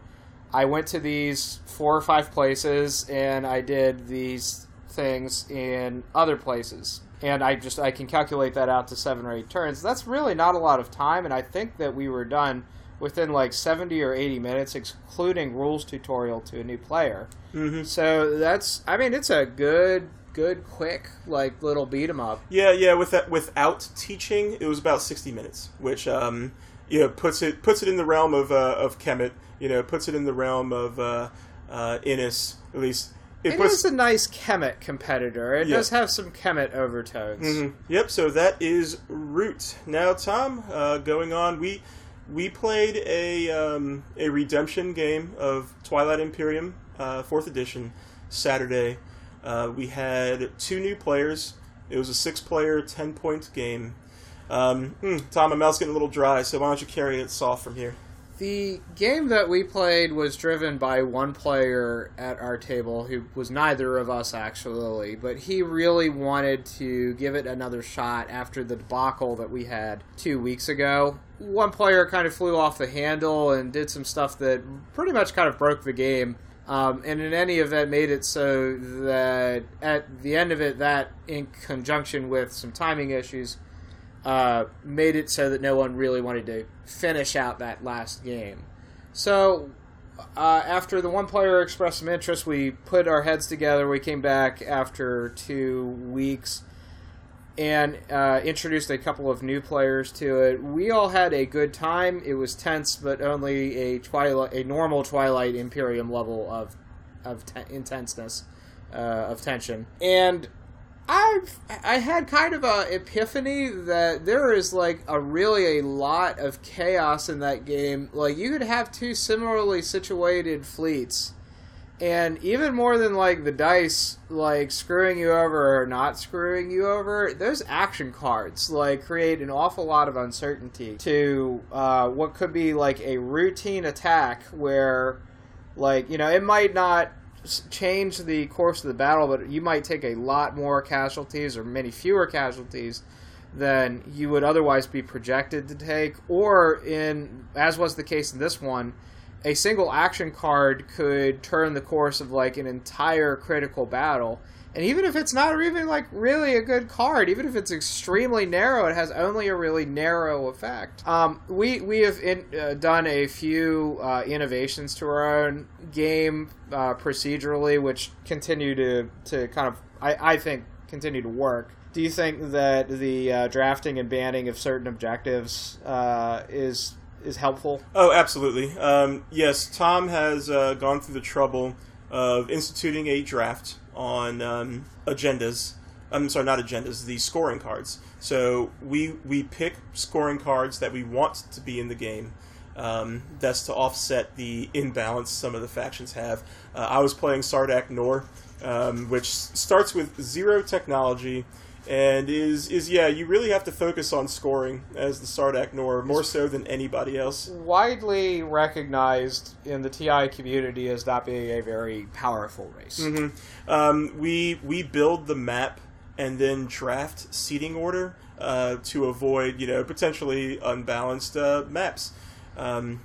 I went to these four or five places and I did these things in other places. And I just I can calculate that out to seven or eight turns. That's really not a lot of time, and I think that we were done within like seventy or eighty minutes, excluding rules tutorial to a new player. Mm-hmm. So that's I mean it's a good good, quick, like little beat 'em up. Yeah, yeah. With that, without teaching, it was about sixty minutes, which um, you know puts it puts it in the realm of uh, of Kemet. You know, puts it in the realm of uh, uh, Inis. At least It puts. is a nice Kemet competitor. It Yeah. does have some Kemet overtones. Mhm. Yep. So that is Root. Now, Tom, uh, going on, we we played a um, a redemption game of Twilight Imperium, uh, fourth edition, Saturday. Uh, we had two new players. It was a six-player, ten-point game. Um, hmm, Tom, my mouth's getting a little dry, so why don't you carry it soft from here? The game that we played was driven by one player at our table who was neither of us actually, but he really wanted to give it another shot after the debacle that we had two weeks ago. One player kind of flew off the handle and did some stuff that pretty much kind of broke the game. Um, and in any event, made it so that at the end of it, that in conjunction with some timing issues, uh, made it so that no one really wanted to finish out that last game. So, uh, after the one player expressed some interest, we put our heads together. We came back after two weeks and uh, introduced a couple of new players to it. We all had a good time. It was tense, but only a twilight, a normal Twilight Imperium level of of te- intenseness, uh, of tension, and I've I had kind of a epiphany that there is like a really a lot of chaos in that game. Like you could have two similarly situated fleets, and even more than like the dice like screwing you over or not screwing you over, those action cards like create an awful lot of uncertainty to uh, what could be like a routine attack where like you know it might not change the course of the battle but you might take a lot more casualties or many fewer casualties than you would otherwise be projected to take. Or in as was the case in this one a single action card could turn the course of like an entire critical battle and even if it's not even like really a good card, even if it's extremely narrow, it has only a really narrow effect. Um, we we have in, uh, done a few uh, innovations to our own game uh, procedurally, which continue to to kind of I, I think continue to work. Do you think that the uh, drafting and banning of certain objectives uh, is is helpful? Oh, absolutely. Um, yes, Tom has uh, gone through the trouble of instituting a draft on um, agendas. I'm sorry, not agendas. The scoring cards. So we we pick scoring cards that we want to be in the game. Um, that's to offset the imbalance some of the factions have. Uh, I was playing Sardakk N'orr, um, which starts with zero technology, and is is yeah. You really have to focus on scoring as the Sardakk N'orr more so than anybody else. Widely recognized in the TI community as not being a very powerful race. hmm Um, we we build the map and then draft seating order uh, to avoid you know potentially unbalanced uh, maps. Um,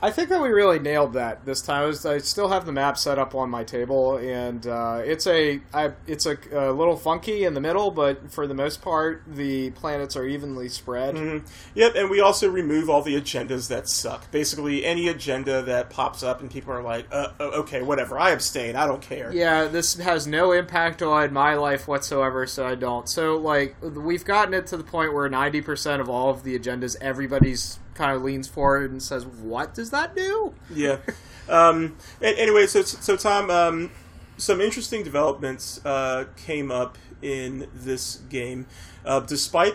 I think that we really nailed that this time. I, was, I still have the map set up on my table, and uh, it's a I, it's a, a little funky in the middle, but for the most part, the planets are evenly spread. mhm. Yep, and we also remove all the agendas that suck. Basically, any agenda that pops up and people are like, uh, uh, "Okay, whatever, I abstain. I don't care." Yeah, this has no impact on my life whatsoever, so I don't. So, like, we've gotten it to the point where 90% of all of the agendas, everybody's kind of leans forward and says, What does that do? Yeah. um, anyway, so so Tom, um, some interesting developments uh, came up in this game, uh, despite.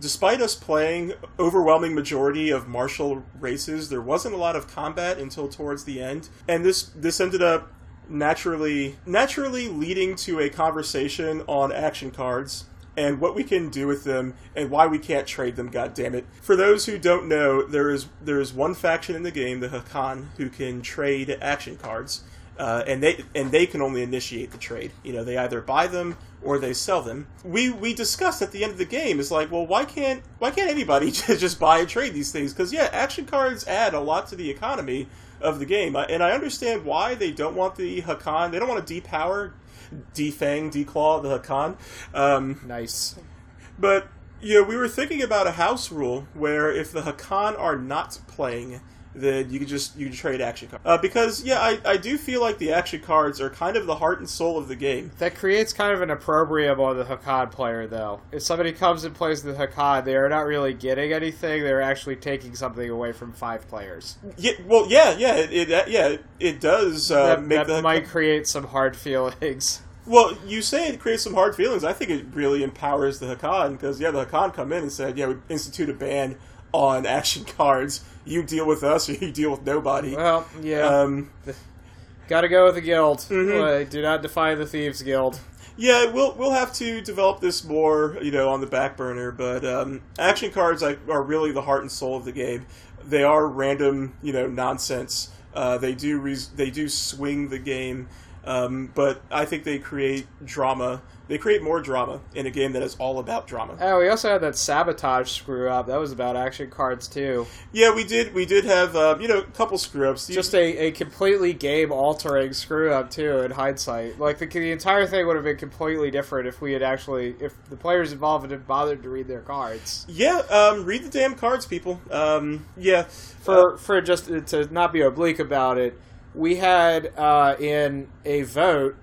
Despite us playing overwhelming majority of martial races, there wasn't a lot of combat until towards the end, and this this ended up naturally naturally leading to a conversation on action cards and what we can do with them and why we can't trade them god damn it for those who don't know there is there is one faction in the game the Hacan who can trade action cards uh, and they and they can only initiate the trade. You know they either buy them or they sell them. We we discussed at the end of the game is like well why can't why can't anybody just buy and trade these things? Because yeah action cards add a lot to the economy of the game. And i understand why they don't want the Hacan they don't want to depower defang declaw the Hacan um, Nice. but yeah, we were thinking about a house rule where if the Hacan are not playing then you could just you could trade action cards. Uh, because yeah, I, I do feel like the action cards are kind of the heart and soul of the game. That creates kind of an opprobrium on the Hacan player, though. If somebody comes and plays the Hacan, they are not really getting anything; they're actually taking something away from five players. Yeah, well, yeah, yeah, it, it yeah it does uh, that make that the might create some hard feelings. Well, you say it creates some hard feelings. I think it really empowers the Hacan because yeah, the Hacan come in and said, yeah, we institute a ban on action cards. You deal with us, or you deal with nobody. Well, yeah, Um, got to go with the guild. Mhm. Uh, do not defy the thieves guild. yeah, we'll we'll have to develop this more, you know, on the back burner. But um, action cards are really the heart and soul of the game. They are random, you know, nonsense. Uh, they do they do swing the game, um, but I think they create drama. They create more drama in a game that is all about drama. Oh, we also had that sabotage screw up. That was about action cards too. Yeah, we did. We did have uh, you know a couple screw ups. Just a, a completely game altering screw up too. In hindsight, like the, the entire thing would have been completely different if we had actually if the players involved had bothered to read their cards. yeah. Um, read the damn cards, people. Um, yeah. For for just to not be oblique about it, we had uh, in a vote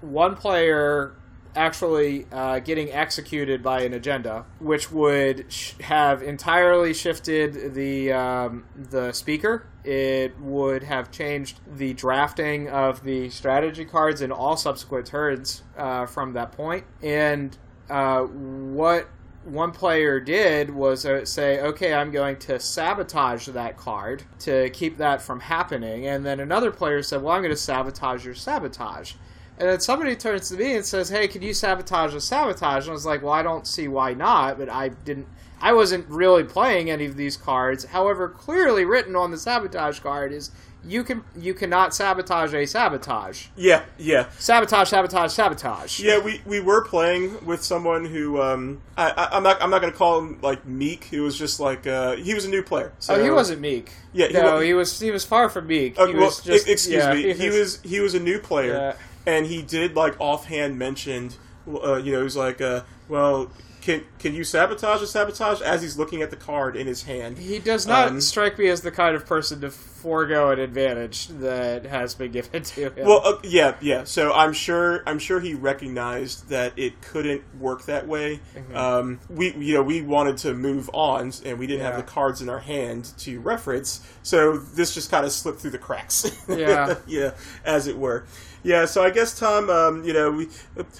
one player actually uh, getting executed by an agenda, which would sh- have entirely shifted the um, the speaker. It would have changed the drafting of the strategy cards in all subsequent turns uh, from that point. And uh, what one player did was uh, say, okay, I'm going to sabotage that card to keep that from happening. And then another player said, well, I'm going to sabotage your sabotage. And then somebody turns to me and says, hey, can you sabotage a sabotage? And I was like, well, I don't see why not, but I didn't. I wasn't really playing any of these cards. However, clearly written on the sabotage card is you can you cannot sabotage a sabotage. Yeah. Yeah. Sabotage, sabotage, sabotage. Yeah, we, we were playing with someone who um I, I I'm not I'm not gonna call him like meek. He was just like uh he was a new player. So oh, he wasn't meek. Yeah, he no, wa- he was he was far from meek. Uh, he well, was just excuse yeah, me. He was he was a new player, Yeah. and he did like offhand mentioned. Uh, you know, he was like, uh, "Well, can can you sabotage a sabotage?" As he's looking at the card in his hand. He does not Um, strike me as the kind of person to forego an advantage that has been given to him. Well, uh, yeah, yeah. So I'm sure I'm sure he recognized that it couldn't work that way. Mm-hmm. Um, we you know we wanted to move on, and we didn't Yeah. have the cards in our hand to reference. So this just kind of slipped through the cracks. Yeah. yeah, as it were. Yeah, so I guess Tom, um, you know, we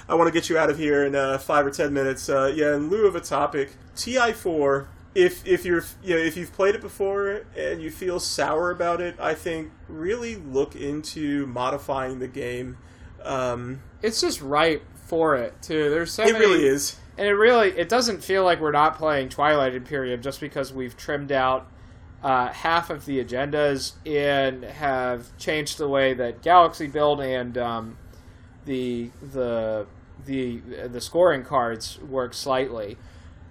I want to get you out of here in uh, five or ten minutes. Uh, yeah, in lieu of a topic, TI four. If if you're you know, if you've played it before and you feel sour about it, I think really look into modifying the game. Um, it's just ripe for it too. There's so it many, really is. and it really it doesn't feel like we're not playing Twilight Imperium just because we've trimmed out uh, half of the agendas and have changed the way that Galaxy build and um, the the the the scoring cards work slightly.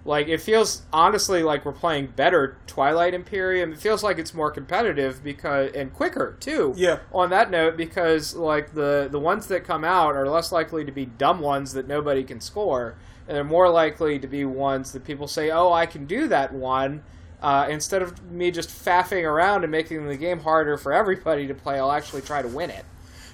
Like it feels honestly like we're playing better Twilight Imperium. It feels like it's more competitive because and quicker too. Yeah. On that note, because like the the ones that come out are less likely to be dumb ones that nobody can score, and they're more likely to be ones that people say, "Oh, I can do that one." Uh, instead of me just faffing around and making the game harder for everybody to play, I'll actually try to win it.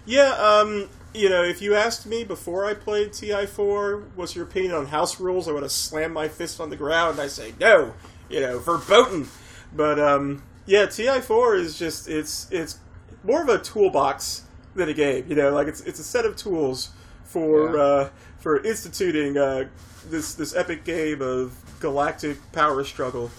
Yeah, um, you know, if you asked me before I played TI4, what's your opinion on house rules, I would have slammed my fist on the ground and I say no, you know, verboten. But um, yeah, TI4 is just it's it's more of a toolbox than a game. You know, like it's it's a set of tools for Yeah. uh, for instituting uh, this this epic game of galactic power struggle.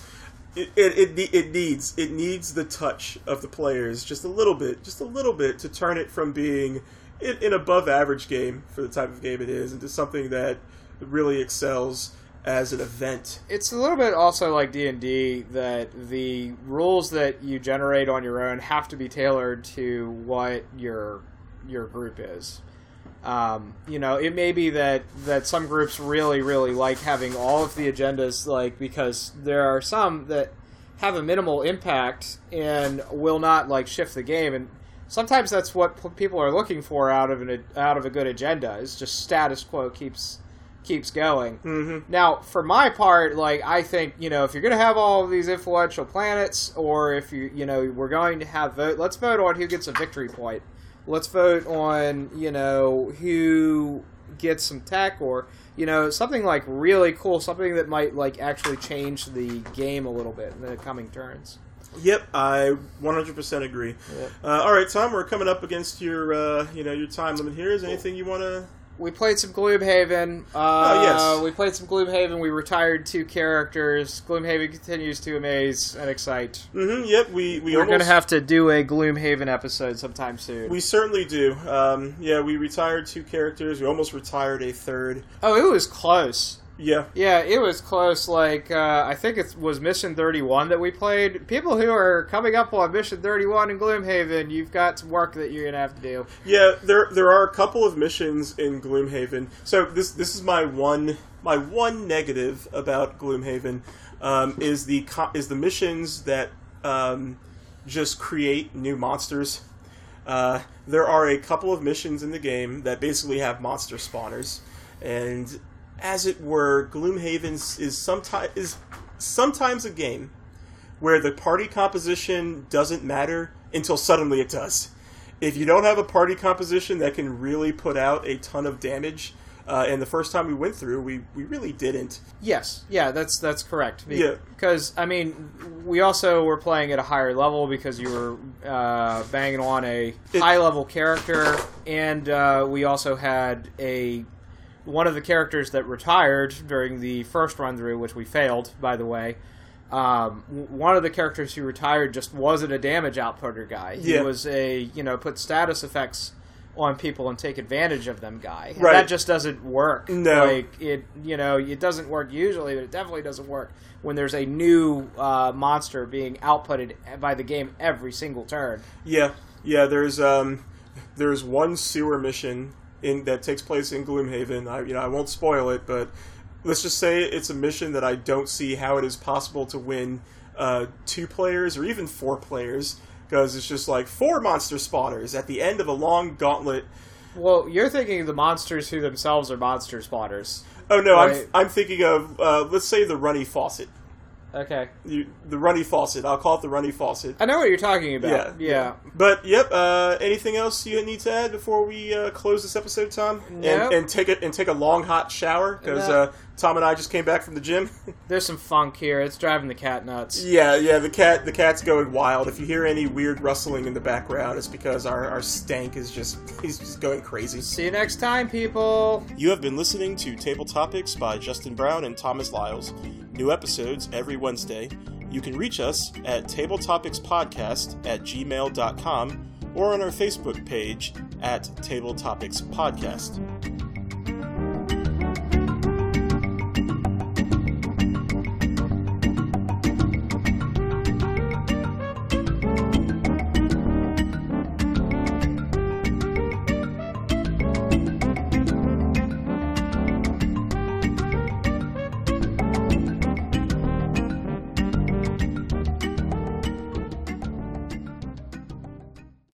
It, it, it, it needs it needs the touch of the players just a little bit, just a little bit to turn it from being an, above average game for the type of game it is into something that really excels as an event. it's a little bit also like d&d that the rules that you generate on your own have to be tailored to what your your group is um, you know it may be that that some groups really really like having all of the agendas like because there are some that have a minimal impact and will not like shift the game and sometimes that's what p- people are looking for out of an out of a good agenda is just status quo keeps keeps going. Mm-hmm. Now, for my part, like I think you know if you're going to have all of these influential planets, or if you you know we're going to have vote, let's vote on who gets a victory point. Let's vote on you know who gets some tech or you know something like really cool, something that might like actually change the game a little bit in the coming turns. Yep, I 100% agree. Yep. Uh, all right, Tom, we're coming up against your uh, you know your time limit here. Is there anything you want to? We played some Gloomhaven. Uh, Oh, yes. We played some Gloomhaven. We retired two characters. Gloomhaven continues to amaze and excite. Mm-hmm. Yep, we we We're almost, going to have to do a Gloomhaven episode sometime soon. We certainly do. Um, yeah, we retired two characters. We almost retired a third. oh, it was close. Yeah, Yeah, it was close. Like, uh, I think it was Mission 31 that we played. People who are coming up on Mission 31 in Gloomhaven, you've got some work that you're going to have to do. yeah. There there are a couple of missions in Gloomhaven. So this this is my one my one negative about Gloomhaven um, is the is the missions that um, just create new monsters. Uh, there are a couple of missions in the game that basically have monster spawners, and as it were, Gloomhaven is sometimes is sometimes a game where the party composition doesn't matter until suddenly it does. If you don't have a party composition that can really put out a ton of damage, uh, and the first time we went through, we, we really didn't. Yes, yeah, that's that's correct. Be- Yeah. because I mean, we also were playing at a higher level because you were uh, banging on a It- high level character, and uh, we also had a one of the characters that retired during the first run through, which we failed, by the way. Um, one of the characters who retired just wasn't a damage outputter guy. He Yeah. was a you know put status effects on people and take advantage of them guy. And Right. That just doesn't work. No. Like it, you know, it doesn't work usually, but it definitely doesn't work when there's a new uh, monster being outputted by the game every single turn. Yeah, yeah. There's um, there's one sewer mission in that takes place in Gloomhaven. I you know I won't spoil it, but let's just say it's a mission that I don't see how it is possible to win uh, two players or even four players because it's just like four monster spawners at the end of a long gauntlet. Well, you're thinking of the monsters who themselves are monster spawners. Oh no, Right. I'm I'm thinking of uh, let's say the runny faucet. Okay, You, the runny faucet. I'll call it the runny faucet. I know what you're talking about. Yeah, yeah. But yep. Uh, anything else you need to add before we uh, close this episode, Tom? Nope. And, and take a and take a long hot shower because No. uh, Tom and I just came back from the gym. There's some funk here. It's driving the cat nuts. yeah, yeah. The cat the cat's going wild. If you hear any weird rustling in the background, it's because our, our stank is just he's just going crazy. See you next time, people. You have been listening to Table Topics by Justen Brown and Thomas Lyles. New episodes every Wednesday. You can reach us at tabletopicspodcast at gmail.com or on our Facebook page at Table Topics Podcast.